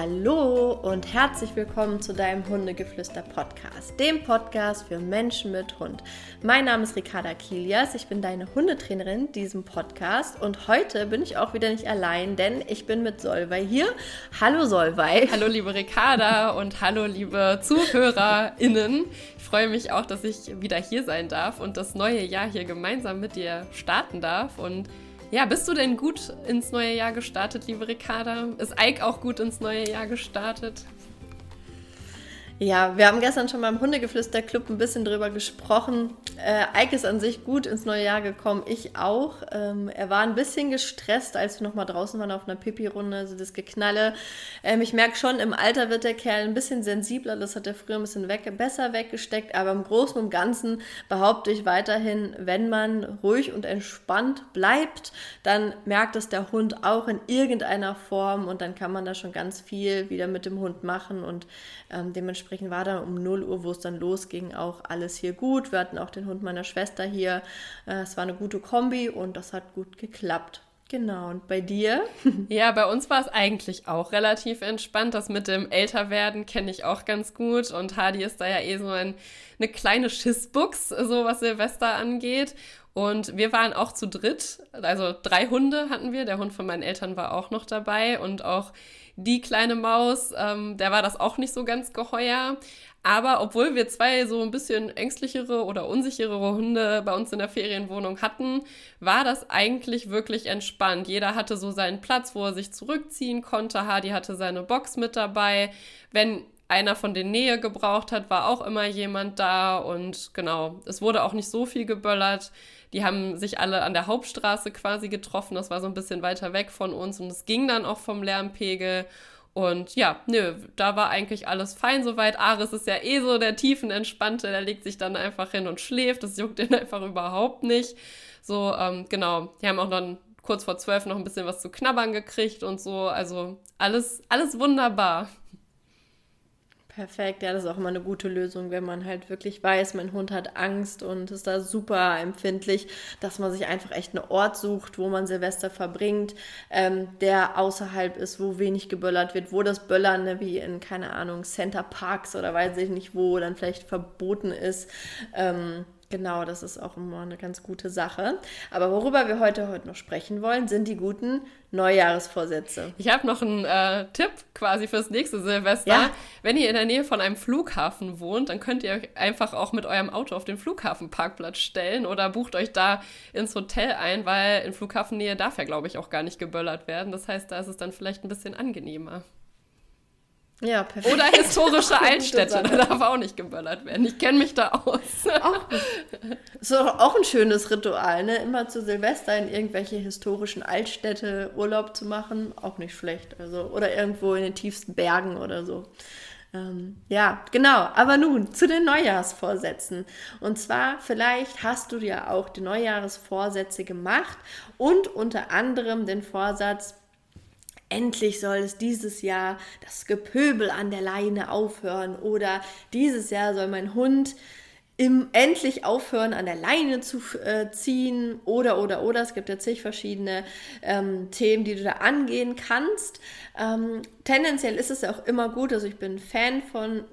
Hallo und herzlich willkommen zu deinem Hundegeflüster Podcast, dem Podcast für Menschen mit Hund. Mein Name ist Ricarda Kilias, ich bin deine Hundetrainerin diesem Podcast und heute bin ich auch wieder nicht allein, denn ich bin mit Solvay hier. Hallo Solvay. Hallo liebe Ricarda und hallo liebe ZuhörerInnen. Ich freue mich auch, dass ich wieder hier sein darf und das neue Jahr hier gemeinsam mit dir starten darf und ja, bist du denn gut ins neue Jahr gestartet, liebe Ricarda? Ist Ike auch gut ins neue Jahr gestartet? Ja, wir haben gestern schon beim Hundegeflüster-Club ein bisschen drüber gesprochen. Äh, Ike ist an sich gut ins neue Jahr gekommen, ich auch. Ähm, er war ein bisschen gestresst, als wir nochmal draußen waren auf einer Pipi-Runde, also das Geknalle. Ähm, ich merke schon, im Alter wird der Kerl ein bisschen sensibler, das hat er früher ein bisschen weg, besser weggesteckt, aber im Großen und Ganzen behaupte ich weiterhin, wenn man ruhig und entspannt bleibt, dann merkt es der Hund auch in irgendeiner Form und dann kann man da schon ganz viel wieder mit dem Hund machen und ähm, dementsprechend war dann um 0 Uhr, wo es dann losging, auch alles hier gut. Wir hatten auch den Hund meiner Schwester hier. Äh, es war eine gute Kombi und das hat gut geklappt. Genau, und bei dir? Ja, bei uns war es eigentlich auch relativ entspannt. Das mit dem Älterwerden kenne ich auch ganz gut. Und Hadi ist da ja eh so ein, eine kleine Schissbuchs, so was Silvester angeht. Und wir waren auch zu dritt, also drei Hunde hatten wir. Der Hund von meinen Eltern war auch noch dabei und auch die kleine Maus, ähm, der war das auch nicht so ganz geheuer. Aber obwohl wir zwei so ein bisschen ängstlichere oder unsichere Hunde bei uns in der Ferienwohnung hatten, war das eigentlich wirklich entspannt. Jeder hatte so seinen Platz, wo er sich zurückziehen konnte. Hardy hatte seine Box mit dabei. Wenn einer von den Nähe gebraucht hat, war auch immer jemand da und genau, es wurde auch nicht so viel geböllert. Die haben sich alle an der Hauptstraße quasi getroffen. Das war so ein bisschen weiter weg von uns und es ging dann auch vom Lärmpegel. Und ja, nö, da war eigentlich alles fein soweit. Aris ist ja eh so der tiefenentspannte, der legt sich dann einfach hin und schläft. Das juckt ihn einfach überhaupt nicht. So, ähm, genau. Die haben auch dann kurz vor zwölf noch ein bisschen was zu knabbern gekriegt und so. Also alles, alles wunderbar. Perfekt, ja, das ist auch immer eine gute Lösung, wenn man halt wirklich weiß, mein Hund hat Angst und ist da super empfindlich, dass man sich einfach echt einen Ort sucht, wo man Silvester verbringt, ähm, der außerhalb ist, wo wenig geböllert wird, wo das Böllern, ne, wie in, keine Ahnung, Center Parks oder weiß ich nicht wo, dann vielleicht verboten ist. Ähm, Genau, das ist auch immer eine ganz gute Sache. Aber worüber wir heute, heute noch sprechen wollen, sind die guten Neujahresvorsätze. Ich habe noch einen äh, Tipp quasi fürs nächste Silvester. Ja? Wenn ihr in der Nähe von einem Flughafen wohnt, dann könnt ihr euch einfach auch mit eurem Auto auf den Flughafenparkplatz stellen oder bucht euch da ins Hotel ein, weil in Flughafennähe darf ja, glaube ich, auch gar nicht geböllert werden. Das heißt, da ist es dann vielleicht ein bisschen angenehmer. Ja, perfekt. Oder historische Altstädte, da darf auch nicht geböllert werden. Ich kenne mich da aus. Auch, ist auch ein schönes Ritual, ne? Immer zu Silvester in irgendwelche historischen Altstädte Urlaub zu machen, auch nicht schlecht. Also, oder irgendwo in den tiefsten Bergen oder so. Ähm, ja, genau. Aber nun zu den Neujahrsvorsätzen. Und zwar, vielleicht hast du dir auch die Neujahrsvorsätze gemacht und unter anderem den Vorsatz, endlich soll es dieses Jahr das Gepöbel an der Leine aufhören oder dieses Jahr soll mein Hund im, endlich aufhören, an der Leine zu äh, ziehen oder, oder, oder. Es gibt ja zig verschiedene ähm, Themen, die du da angehen kannst. Ähm, tendenziell ist es ja auch immer gut, also ich bin Fan von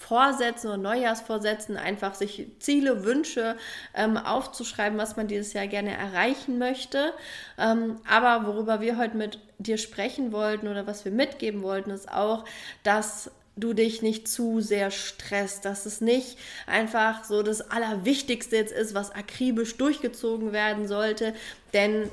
Vorsätzen und Neujahrsvorsätzen einfach sich Ziele, Wünsche ähm, aufzuschreiben, was man dieses Jahr gerne erreichen möchte. Ähm, aber worüber wir heute mit dir sprechen wollten oder was wir mitgeben wollten, ist auch, dass du dich nicht zu sehr stresst, dass es nicht einfach so das Allerwichtigste jetzt ist, was akribisch durchgezogen werden sollte, denn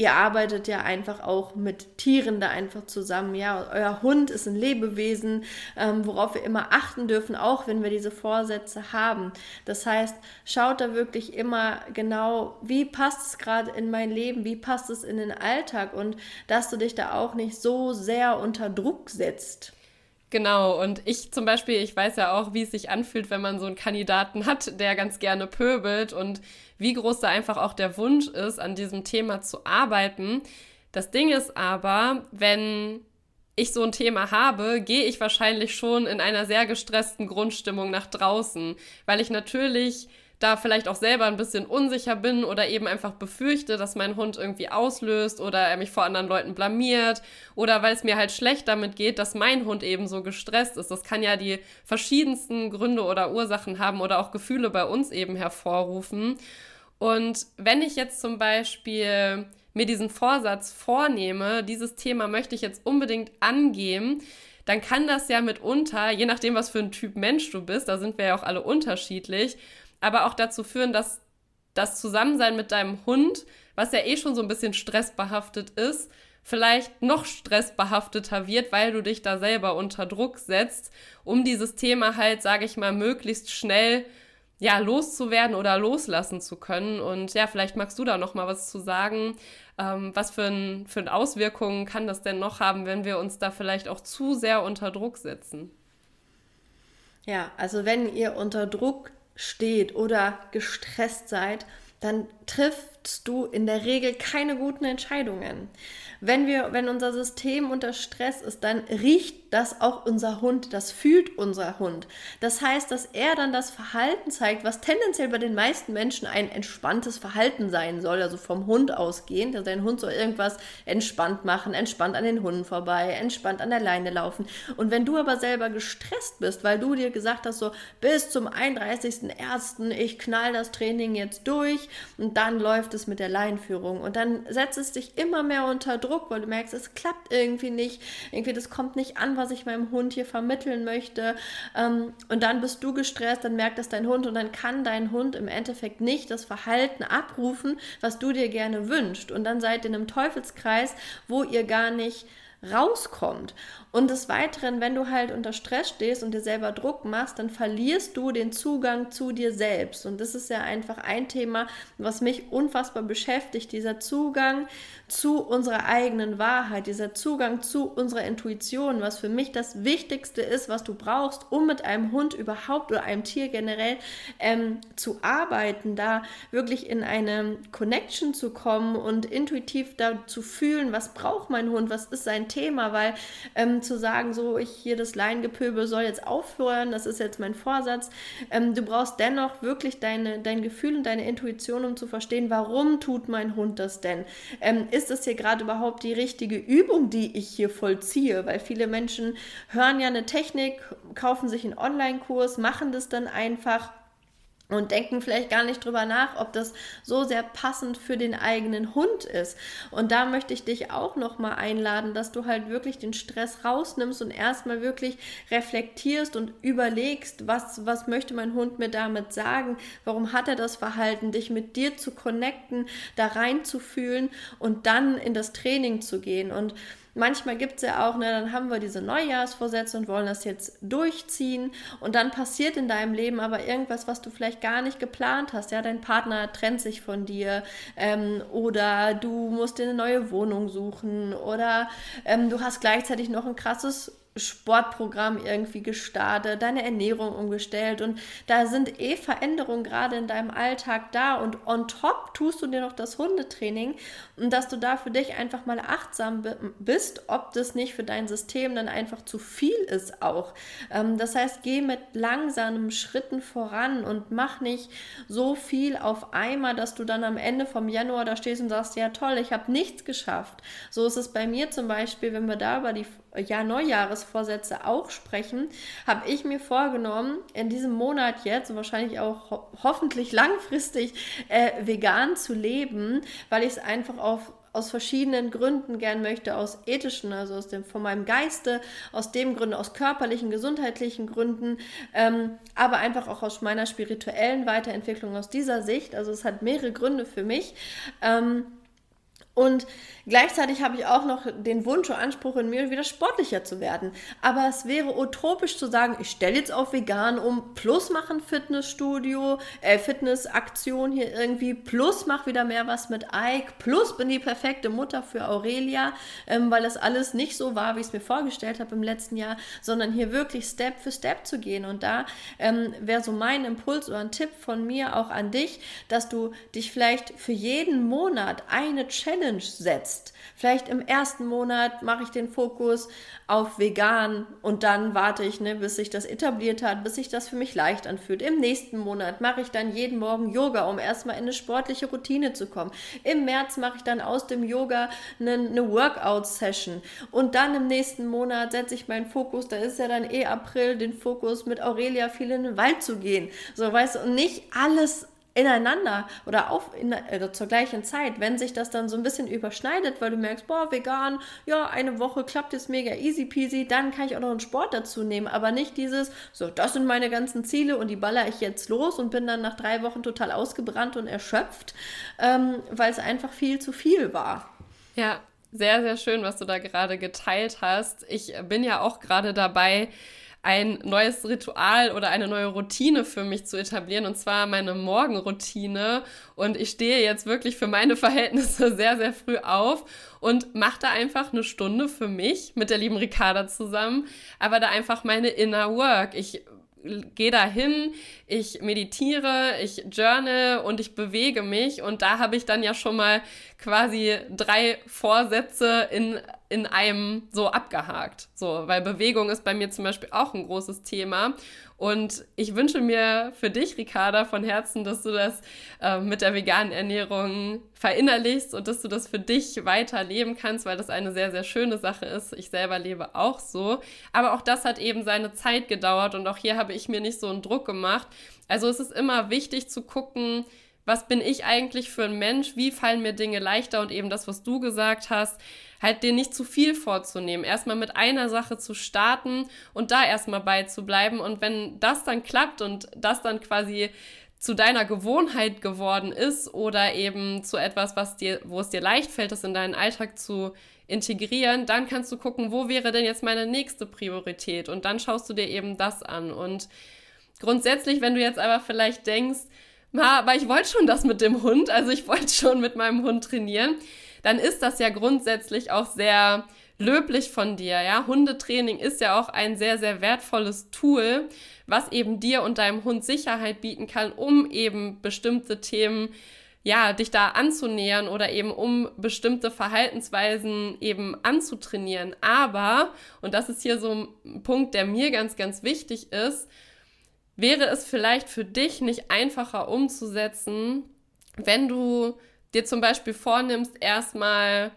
ihr arbeitet ja einfach auch mit Tieren da einfach zusammen. Ja, euer Hund ist ein Lebewesen, ähm, worauf wir immer achten dürfen, auch wenn wir diese Vorsätze haben. Das heißt, schaut da wirklich immer genau, wie passt es gerade in mein Leben, wie passt es in den Alltag und dass du dich da auch nicht so sehr unter Druck setzt. Genau, und ich zum Beispiel, ich weiß ja auch, wie es sich anfühlt, wenn man so einen Kandidaten hat, der ganz gerne pöbelt und wie groß da einfach auch der Wunsch ist, an diesem Thema zu arbeiten. Das Ding ist aber, wenn ich so ein Thema habe, gehe ich wahrscheinlich schon in einer sehr gestressten Grundstimmung nach draußen, weil ich natürlich da vielleicht auch selber ein bisschen unsicher bin oder eben einfach befürchte, dass mein Hund irgendwie auslöst oder er mich vor anderen Leuten blamiert oder weil es mir halt schlecht damit geht, dass mein Hund eben so gestresst ist. Das kann ja die verschiedensten Gründe oder Ursachen haben oder auch Gefühle bei uns eben hervorrufen. Und wenn ich jetzt zum Beispiel mir diesen Vorsatz vornehme, dieses Thema möchte ich jetzt unbedingt angehen, dann kann das ja mitunter, je nachdem, was für ein Typ Mensch du bist, da sind wir ja auch alle unterschiedlich, aber auch dazu führen, dass das Zusammensein mit deinem Hund, was ja eh schon so ein bisschen stressbehaftet ist, vielleicht noch stressbehafteter wird, weil du dich da selber unter Druck setzt, um dieses Thema halt, sage ich mal, möglichst schnell ja, loszuwerden oder loslassen zu können. Und ja, vielleicht magst du da noch mal was zu sagen. Ähm, was für, ein, für Auswirkungen kann das denn noch haben, wenn wir uns da vielleicht auch zu sehr unter Druck setzen? Ja, also wenn ihr unter Druck steht oder gestresst seid, dann triffst du in der Regel keine guten Entscheidungen. Wenn wir, wenn unser System unter Stress ist, dann riecht das auch unser Hund, das fühlt unser Hund. Das heißt, dass er dann das Verhalten zeigt, was tendenziell bei den meisten Menschen ein entspanntes Verhalten sein soll, also vom Hund ausgehend. Also dein Hund soll irgendwas entspannt machen, entspannt an den Hunden vorbei, entspannt an der Leine laufen. Und wenn du aber selber gestresst bist, weil du dir gesagt hast, so bis zum 31.01. ich knall das Training jetzt durch und dann läuft es mit der Leinführung und dann setzt es dich immer mehr unter Druck Druck, weil du merkst, es klappt irgendwie nicht, irgendwie das kommt nicht an, was ich meinem Hund hier vermitteln möchte. Ähm, und dann bist du gestresst, dann merkt das dein Hund und dann kann dein Hund im Endeffekt nicht das Verhalten abrufen, was du dir gerne wünschst. Und dann seid ihr in einem Teufelskreis, wo ihr gar nicht rauskommt. Und des Weiteren, wenn du halt unter Stress stehst und dir selber Druck machst, dann verlierst du den Zugang zu dir selbst. Und das ist ja einfach ein Thema, was mich unfassbar beschäftigt, dieser Zugang zu unserer eigenen Wahrheit, dieser Zugang zu unserer Intuition, was für mich das Wichtigste ist, was du brauchst, um mit einem Hund überhaupt oder einem Tier generell ähm, zu arbeiten, da wirklich in eine Connection zu kommen und intuitiv da zu fühlen, was braucht mein Hund, was ist sein Thema, weil ähm, zu sagen, so ich hier das Laiengepöbel soll jetzt aufhören, das ist jetzt mein Vorsatz. Ähm, du brauchst dennoch wirklich deine, dein Gefühl und deine Intuition, um zu verstehen, warum tut mein Hund das denn? Ähm, ist es hier gerade überhaupt die richtige Übung, die ich hier vollziehe? Weil viele Menschen hören ja eine Technik, kaufen sich einen Online-Kurs, machen das dann einfach und denken vielleicht gar nicht drüber nach, ob das so sehr passend für den eigenen Hund ist. Und da möchte ich dich auch noch mal einladen, dass du halt wirklich den Stress rausnimmst und erstmal wirklich reflektierst und überlegst, was was möchte mein Hund mir damit sagen? Warum hat er das Verhalten, dich mit dir zu connecten, da reinzufühlen und dann in das Training zu gehen und Manchmal gibt es ja auch, ne, dann haben wir diese Neujahrsvorsätze und wollen das jetzt durchziehen und dann passiert in deinem Leben aber irgendwas, was du vielleicht gar nicht geplant hast. Ja, dein Partner trennt sich von dir ähm, oder du musst dir eine neue Wohnung suchen oder ähm, du hast gleichzeitig noch ein krasses Sportprogramm irgendwie gestartet, deine Ernährung umgestellt und da sind eh Veränderungen gerade in deinem Alltag da und on top tust du dir noch das Hundetraining und dass du da für dich einfach mal achtsam bist, ob das nicht für dein System dann einfach zu viel ist auch. Ähm, das heißt, geh mit langsamen Schritten voran und mach nicht so viel auf einmal, dass du dann am Ende vom Januar da stehst und sagst, ja toll, ich habe nichts geschafft. So ist es bei mir zum Beispiel, wenn wir da über die ja, Neujahresvorsätze auch sprechen, habe ich mir vorgenommen, in diesem Monat jetzt und wahrscheinlich auch ho hoffentlich langfristig äh, vegan zu leben, weil ich es einfach auf aus verschiedenen Gründen gern möchte, aus ethischen, also aus dem, von meinem Geiste, aus dem Gründen, aus körperlichen, gesundheitlichen Gründen, ähm, aber einfach auch aus meiner spirituellen Weiterentwicklung aus dieser Sicht. Also es hat mehrere Gründe für mich. Ähm, und gleichzeitig habe ich auch noch den Wunsch und Anspruch in mir, wieder sportlicher zu werden. Aber es wäre utopisch zu sagen, ich stelle jetzt auf vegan um, plus machen Fitnessstudio, äh, Fitnessaktion hier irgendwie, plus mach wieder mehr was mit Ike, plus bin die perfekte Mutter für Aurelia, ähm, weil das alles nicht so war, wie ich es mir vorgestellt habe im letzten Jahr, sondern hier wirklich Step für Step zu gehen. Und da ähm, wäre so mein Impuls oder ein Tipp von mir auch an dich, dass du dich vielleicht für jeden Monat eine Challenge Challenge setzt. Vielleicht im ersten Monat mache ich den Fokus auf vegan und dann warte ich, ne, bis sich das etabliert hat, bis sich das für mich leicht anfühlt. Im nächsten Monat mache ich dann jeden Morgen Yoga, um erstmal in eine sportliche Routine zu kommen. Im März mache ich dann aus dem Yoga eine, eine Workout-Session und dann im nächsten Monat setze ich meinen Fokus, da ist ja dann eh April, den Fokus mit Aurelia viel in den Wald zu gehen. So, weißt du, und nicht alles ineinander oder auf in, äh, zur gleichen Zeit, wenn sich das dann so ein bisschen überschneidet, weil du merkst, boah, vegan, ja, eine Woche klappt es mega easy peasy, dann kann ich auch noch einen Sport dazu nehmen, aber nicht dieses, so, das sind meine ganzen Ziele und die baller ich jetzt los und bin dann nach drei Wochen total ausgebrannt und erschöpft, ähm, weil es einfach viel zu viel war. Ja, sehr, sehr schön, was du da gerade geteilt hast. Ich bin ja auch gerade dabei, ein neues Ritual oder eine neue Routine für mich zu etablieren, und zwar meine Morgenroutine. Und ich stehe jetzt wirklich für meine Verhältnisse sehr, sehr früh auf und mache da einfach eine Stunde für mich mit der lieben Ricarda zusammen, aber da einfach meine Inner Work. Ich gehe da hin, ich meditiere, ich journal und ich bewege mich und da habe ich dann ja schon mal quasi drei Vorsätze in, in einem so abgehakt. So, weil Bewegung ist bei mir zum Beispiel auch ein großes Thema und ich wünsche mir für dich, Ricarda, von Herzen, dass du das äh, mit der veganen Ernährung verinnerlichst und dass du das für dich weiter leben kannst, weil das eine sehr, sehr schöne Sache ist. Ich selber lebe auch so. Aber auch das hat eben seine Zeit gedauert und auch hier habe ich mir nicht so einen Druck gemacht. Also es ist immer wichtig zu gucken, was bin ich eigentlich für ein Mensch, wie fallen mir Dinge leichter? Und eben das, was du gesagt hast, halt dir nicht zu viel vorzunehmen, erstmal mit einer Sache zu starten und da erstmal beizubleiben. Und wenn das dann klappt und das dann quasi zu deiner Gewohnheit geworden ist oder eben zu etwas, was dir, wo es dir leicht fällt, das in deinen Alltag zu integrieren, dann kannst du gucken, wo wäre denn jetzt meine nächste Priorität? Und dann schaust du dir eben das an. Und grundsätzlich, wenn du jetzt aber vielleicht denkst, aber ich wollte schon das mit dem Hund, also ich wollte schon mit meinem Hund trainieren, dann ist das ja grundsätzlich auch sehr löblich von dir, ja. Hundetraining ist ja auch ein sehr, sehr wertvolles Tool, was eben dir und deinem Hund Sicherheit bieten kann, um eben bestimmte Themen ja, dich da anzunähern oder eben um bestimmte Verhaltensweisen eben anzutrainieren. Aber, und das ist hier so ein Punkt, der mir ganz, ganz wichtig ist, wäre es vielleicht für dich nicht einfacher umzusetzen, wenn du dir zum Beispiel vornimmst, erstmal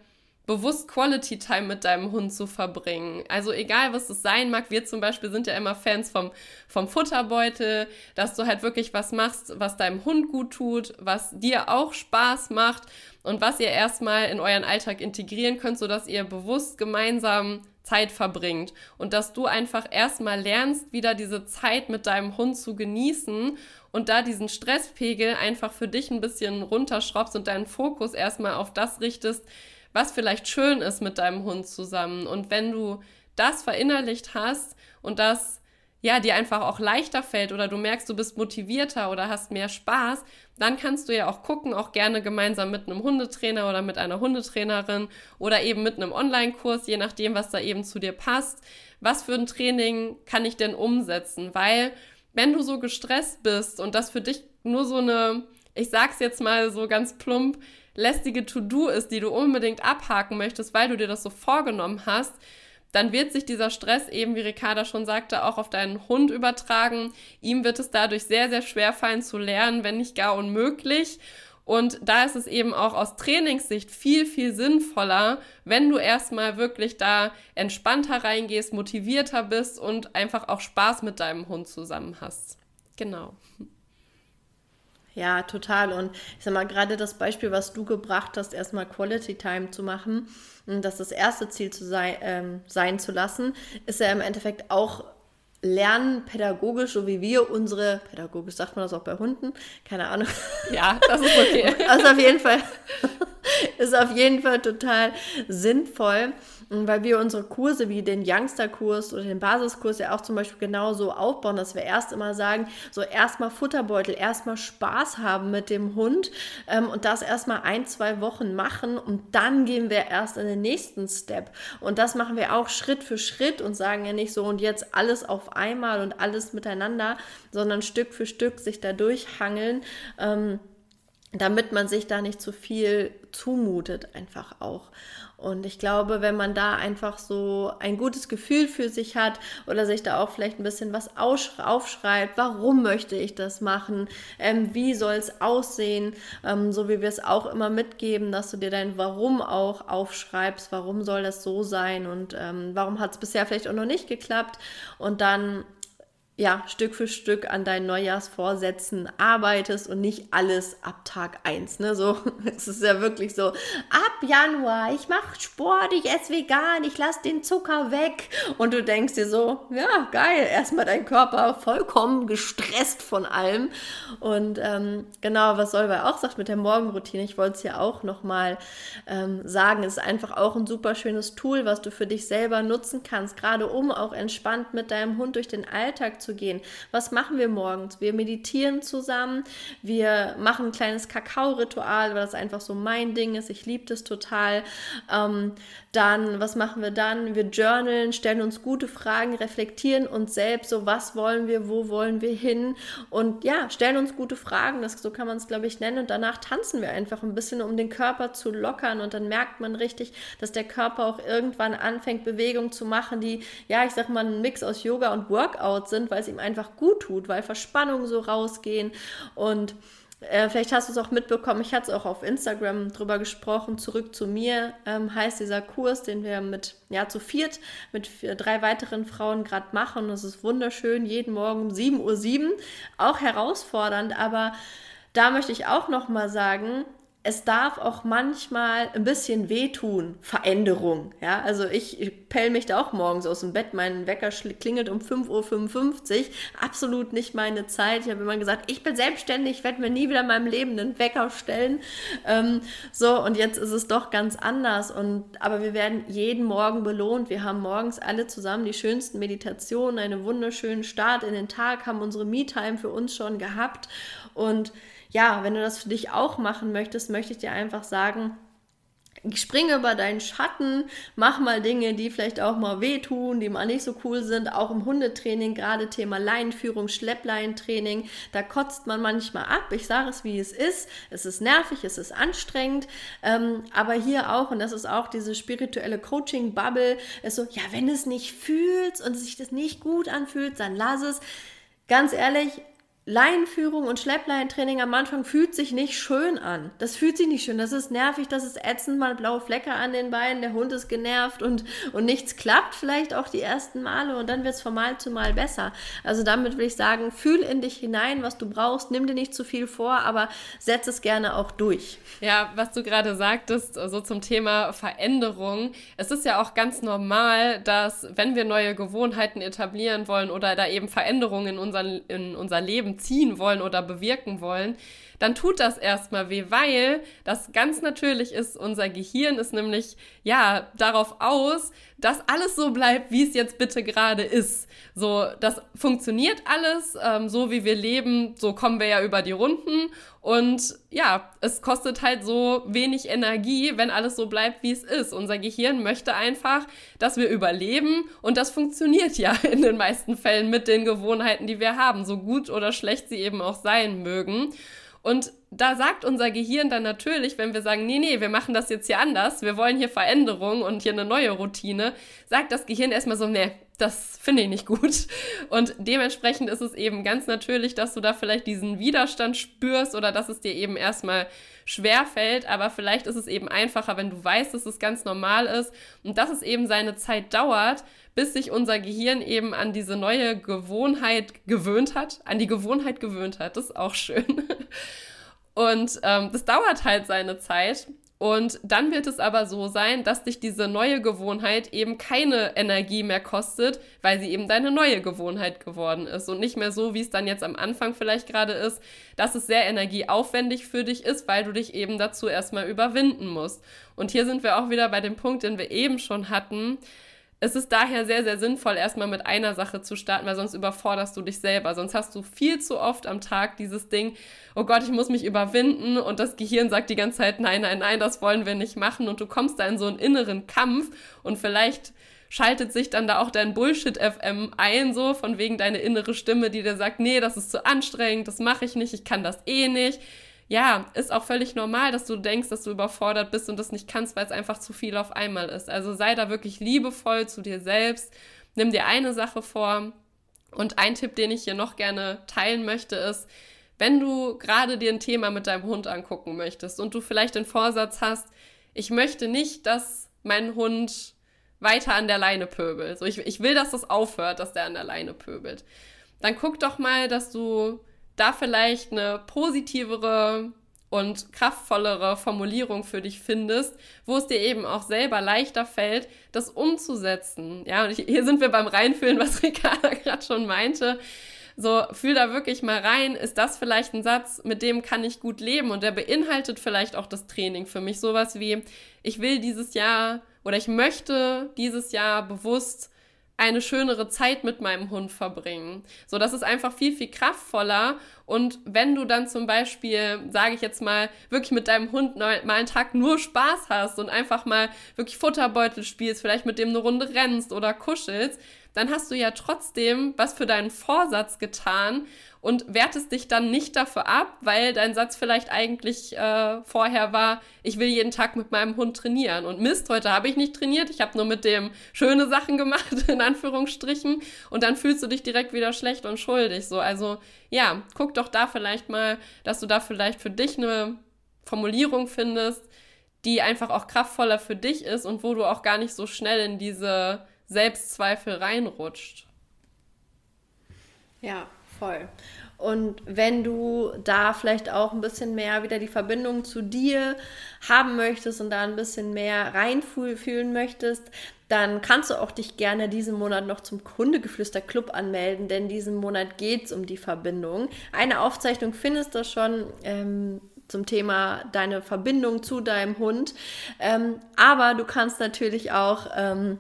bewusst Quality Time mit deinem Hund zu verbringen. Also egal, was es sein mag, wir zum Beispiel sind ja immer Fans vom, vom Futterbeutel, dass du halt wirklich was machst, was deinem Hund gut tut, was dir auch Spaß macht und was ihr erstmal in euren Alltag integrieren könnt, sodass ihr bewusst gemeinsam Zeit verbringt und dass du einfach erstmal lernst, wieder diese Zeit mit deinem Hund zu genießen und da diesen Stresspegel einfach für dich ein bisschen runterschraubst und deinen Fokus erstmal auf das richtest, was vielleicht schön ist mit deinem Hund zusammen. Und wenn du das verinnerlicht hast und das ja, dir einfach auch leichter fällt oder du merkst, du bist motivierter oder hast mehr Spaß, dann kannst du ja auch gucken, auch gerne gemeinsam mit einem Hundetrainer oder mit einer Hundetrainerin oder eben mit einem Online-Kurs, je nachdem, was da eben zu dir passt. Was für ein Training kann ich denn umsetzen? Weil, wenn du so gestresst bist und das für dich nur so eine, ich sag's jetzt mal so ganz plump, lästige To-Do ist, die du unbedingt abhaken möchtest, weil du dir das so vorgenommen hast, dann wird sich dieser Stress eben, wie Ricarda schon sagte, auch auf deinen Hund übertragen. Ihm wird es dadurch sehr, sehr schwer fallen zu lernen, wenn nicht gar unmöglich. Und da ist es eben auch aus Trainingssicht viel, viel sinnvoller, wenn du erstmal wirklich da entspannter reingehst, motivierter bist und einfach auch Spaß mit deinem Hund zusammen hast. Genau. Ja, total. Und ich sag mal, gerade das Beispiel, was du gebracht hast, erstmal Quality Time zu machen, das das erste Ziel zu sein, ähm, sein zu lassen, ist ja im Endeffekt auch lernen, pädagogisch, so wie wir unsere, pädagogisch sagt man das auch bei Hunden, keine Ahnung. Ja, das ist okay. also auf jeden Fall, ist auf jeden Fall total sinnvoll, weil wir unsere Kurse wie den Youngster-Kurs oder den Basiskurs ja auch zum Beispiel genauso aufbauen, dass wir erst immer sagen, so erstmal Futterbeutel, erstmal Spaß haben mit dem Hund ähm, und das erstmal ein, zwei Wochen machen und dann gehen wir erst in den nächsten Step. Und das machen wir auch Schritt für Schritt und sagen ja nicht so und jetzt alles auf einmal und alles miteinander, sondern Stück für Stück sich da durchhangeln. Ähm, damit man sich da nicht zu viel zumutet, einfach auch. Und ich glaube, wenn man da einfach so ein gutes Gefühl für sich hat oder sich da auch vielleicht ein bisschen was aufschreibt, warum möchte ich das machen, ähm, wie soll es aussehen, ähm, so wie wir es auch immer mitgeben, dass du dir dein Warum auch aufschreibst, warum soll das so sein und ähm, warum hat es bisher vielleicht auch noch nicht geklappt und dann ja, Stück für Stück an deinen Neujahrsvorsätzen arbeitest und nicht alles ab Tag 1. Ne? So, es ist ja wirklich so, ab Januar, ich mache Sport, ich esse vegan, ich lasse den Zucker weg. Und du denkst dir so, ja, geil, erstmal dein Körper vollkommen gestresst von allem. Und ähm, genau, was Solveig auch sagt mit der Morgenroutine, ich wollte es ja auch nochmal ähm, sagen, es ist einfach auch ein super schönes Tool, was du für dich selber nutzen kannst, gerade um auch entspannt mit deinem Hund durch den Alltag zu gehen. Was machen wir morgens? Wir meditieren zusammen, wir machen ein kleines Kakao-Ritual, weil das einfach so mein Ding ist. Ich liebe das total. Ähm, dann, was machen wir dann? Wir journalen, stellen uns gute Fragen, reflektieren uns selbst, so was wollen wir, wo wollen wir hin und ja, stellen uns gute Fragen, das, so kann man es, glaube ich, nennen und danach tanzen wir einfach ein bisschen, um den Körper zu lockern und dann merkt man richtig, dass der Körper auch irgendwann anfängt, Bewegungen zu machen, die, ja, ich sag mal, ein Mix aus Yoga und Workout sind, weil es ihm einfach gut tut, weil Verspannungen so rausgehen und äh, vielleicht hast du es auch mitbekommen, ich hatte es auch auf Instagram drüber gesprochen. Zurück zu mir ähm, heißt dieser Kurs, den wir mit, ja, zu viert mit vier, drei weiteren Frauen gerade machen. Das ist wunderschön, jeden Morgen um 7.07 Uhr. Auch herausfordernd, aber da möchte ich auch nochmal sagen, es darf auch manchmal ein bisschen wehtun, Veränderung. Ja, also ich, pell mich da auch morgens aus dem Bett. Mein Wecker klingelt um 5.55 Uhr. Absolut nicht meine Zeit. Ich habe immer gesagt, ich bin selbstständig, werde mir nie wieder in meinem Leben einen Wecker stellen. Ähm, so, und jetzt ist es doch ganz anders. Und, aber wir werden jeden Morgen belohnt. Wir haben morgens alle zusammen die schönsten Meditationen, einen wunderschönen Start in den Tag, haben unsere Me-Time für uns schon gehabt. Und ja, wenn du das für dich auch machen möchtest, möchte ich dir einfach sagen, springe über deinen Schatten, mach mal Dinge, die vielleicht auch mal wehtun, die mal nicht so cool sind. Auch im Hundetraining, gerade Thema Leinenführung, Schleppleintraining, da kotzt man manchmal ab. Ich sage es, wie es ist. Es ist nervig, es ist anstrengend. Ähm, aber hier auch, und das ist auch diese spirituelle Coaching-Bubble, ist so, ja, wenn du es nicht fühlst und sich das nicht gut anfühlt, dann lass es. Ganz ehrlich, Leinenführung und Schleppleintraining am Anfang fühlt sich nicht schön an. Das fühlt sich nicht schön. Das ist nervig, das ist ätzend, mal blaue Flecke an den Beinen, der Hund ist genervt und, und nichts klappt vielleicht auch die ersten Male und dann wird es von Mal zu Mal besser. Also damit will ich sagen, fühl in dich hinein, was du brauchst, nimm dir nicht zu viel vor, aber setz es gerne auch durch. Ja, was du gerade sagtest, so also zum Thema Veränderung. Es ist ja auch ganz normal, dass wenn wir neue Gewohnheiten etablieren wollen oder da eben Veränderungen in, unseren, in unser Leben ziehen wollen oder bewirken wollen, dann tut das erstmal weh, weil das ganz natürlich ist. Unser Gehirn ist nämlich ja darauf aus, dass alles so bleibt, wie es jetzt bitte gerade ist. So, das funktioniert alles, ähm, so wie wir leben, so kommen wir ja über die Runden. Und ja, es kostet halt so wenig Energie, wenn alles so bleibt, wie es ist. Unser Gehirn möchte einfach, dass wir überleben und das funktioniert ja in den meisten Fällen mit den Gewohnheiten, die wir haben, so gut oder schlecht sie eben auch sein mögen. Und da sagt unser Gehirn dann natürlich, wenn wir sagen, nee, nee, wir machen das jetzt hier anders, wir wollen hier Veränderung und hier eine neue Routine, sagt das Gehirn erstmal so, nee, das finde ich nicht gut. Und dementsprechend ist es eben ganz natürlich, dass du da vielleicht diesen Widerstand spürst oder dass es dir eben erstmal schwer fällt, aber vielleicht ist es eben einfacher, wenn du weißt, dass es ganz normal ist und dass es eben seine Zeit dauert, bis sich unser Gehirn eben an diese neue Gewohnheit gewöhnt hat, an die Gewohnheit gewöhnt hat. Das ist auch schön. Und ähm, das dauert halt seine Zeit. Und dann wird es aber so sein, dass dich diese neue Gewohnheit eben keine Energie mehr kostet, weil sie eben deine neue Gewohnheit geworden ist und nicht mehr so, wie es dann jetzt am Anfang vielleicht gerade ist, dass es sehr energieaufwendig für dich ist, weil du dich eben dazu erstmal überwinden musst. Und hier sind wir auch wieder bei dem Punkt, den wir eben schon hatten. Es ist daher sehr, sehr sinnvoll, erstmal mit einer Sache zu starten, weil sonst überforderst du dich selber. Sonst hast du viel zu oft am Tag dieses Ding, oh Gott, ich muss mich überwinden und das Gehirn sagt die ganze Zeit, nein, nein, nein, das wollen wir nicht machen und du kommst da in so einen inneren Kampf und vielleicht schaltet sich dann da auch dein Bullshit-FM ein, so von wegen deine innere Stimme, die dir sagt, nee, das ist zu anstrengend, das mache ich nicht, ich kann das eh nicht ja, ist auch völlig normal, dass du denkst, dass du überfordert bist und das nicht kannst, weil es einfach zu viel auf einmal ist. Also sei da wirklich liebevoll zu dir selbst. Nimm dir eine Sache vor. Und ein Tipp, den ich hier noch gerne teilen möchte, ist, wenn du gerade dir ein Thema mit deinem Hund angucken möchtest und du vielleicht den Vorsatz hast, ich möchte nicht, dass mein Hund weiter an der Leine pöbelt. So, ich, ich will, dass das aufhört, dass der an der Leine pöbelt. Dann guck doch mal, dass du da vielleicht eine positivere und kraftvollere Formulierung für dich findest, wo es dir eben auch selber leichter fällt, das umzusetzen. Ja, und hier sind wir beim Reinfühlen, was Ricarda gerade schon meinte. So, fühl da wirklich mal rein, ist das vielleicht ein Satz, mit dem kann ich gut leben und der beinhaltet vielleicht auch das Training für mich. Sowas wie, ich will dieses Jahr oder ich möchte dieses Jahr bewusst eine schönere Zeit mit meinem Hund verbringen. So, das ist einfach viel, viel kraftvoller. Und wenn du dann zum Beispiel, sage ich jetzt mal, wirklich mit deinem Hund mal einen Tag nur Spaß hast und einfach mal wirklich Futterbeutel spielst, vielleicht mit dem eine Runde rennst oder kuschelst, dann hast du ja trotzdem was für deinen Vorsatz getan und wertest dich dann nicht dafür ab, weil dein Satz vielleicht eigentlich äh, vorher war, ich will jeden Tag mit meinem Hund trainieren. Und Mist, heute habe ich nicht trainiert, ich habe nur mit dem schöne Sachen gemacht, in Anführungsstrichen. Und dann fühlst du dich direkt wieder schlecht und schuldig. So, also ja, guck doch da vielleicht mal, dass du da vielleicht für dich eine Formulierung findest, die einfach auch kraftvoller für dich ist und wo du auch gar nicht so schnell in diese Selbstzweifel reinrutscht. Ja, voll. Und wenn du da vielleicht auch ein bisschen mehr wieder die Verbindung zu dir haben möchtest und da ein bisschen mehr reinfühlen möchtest, dann kannst du auch dich gerne diesen Monat noch zum Kundegeflüster Club anmelden, denn diesen Monat geht es um die Verbindung. Eine Aufzeichnung findest du schon. Ähm, zum Thema deine Verbindung zu deinem Hund. Ähm, aber du kannst natürlich auch ähm,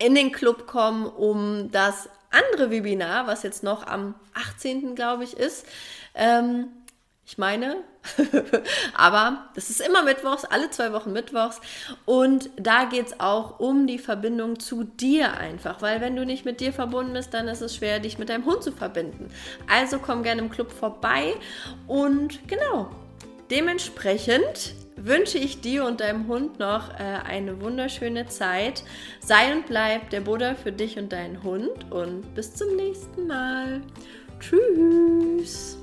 in den Club kommen, um das andere Webinar, was jetzt noch am 18. glaube ich ist, ähm, ich meine, aber das ist immer Mittwochs, alle zwei Wochen Mittwochs. Und da geht es auch um die Verbindung zu dir einfach, weil wenn du nicht mit dir verbunden bist, dann ist es schwer, dich mit deinem Hund zu verbinden. Also komm gerne im Club vorbei und genau, dementsprechend wünsche ich dir und deinem Hund noch äh, eine wunderschöne Zeit. Sei und bleib der Buddha für dich und deinen Hund und bis zum nächsten Mal. Tschüss.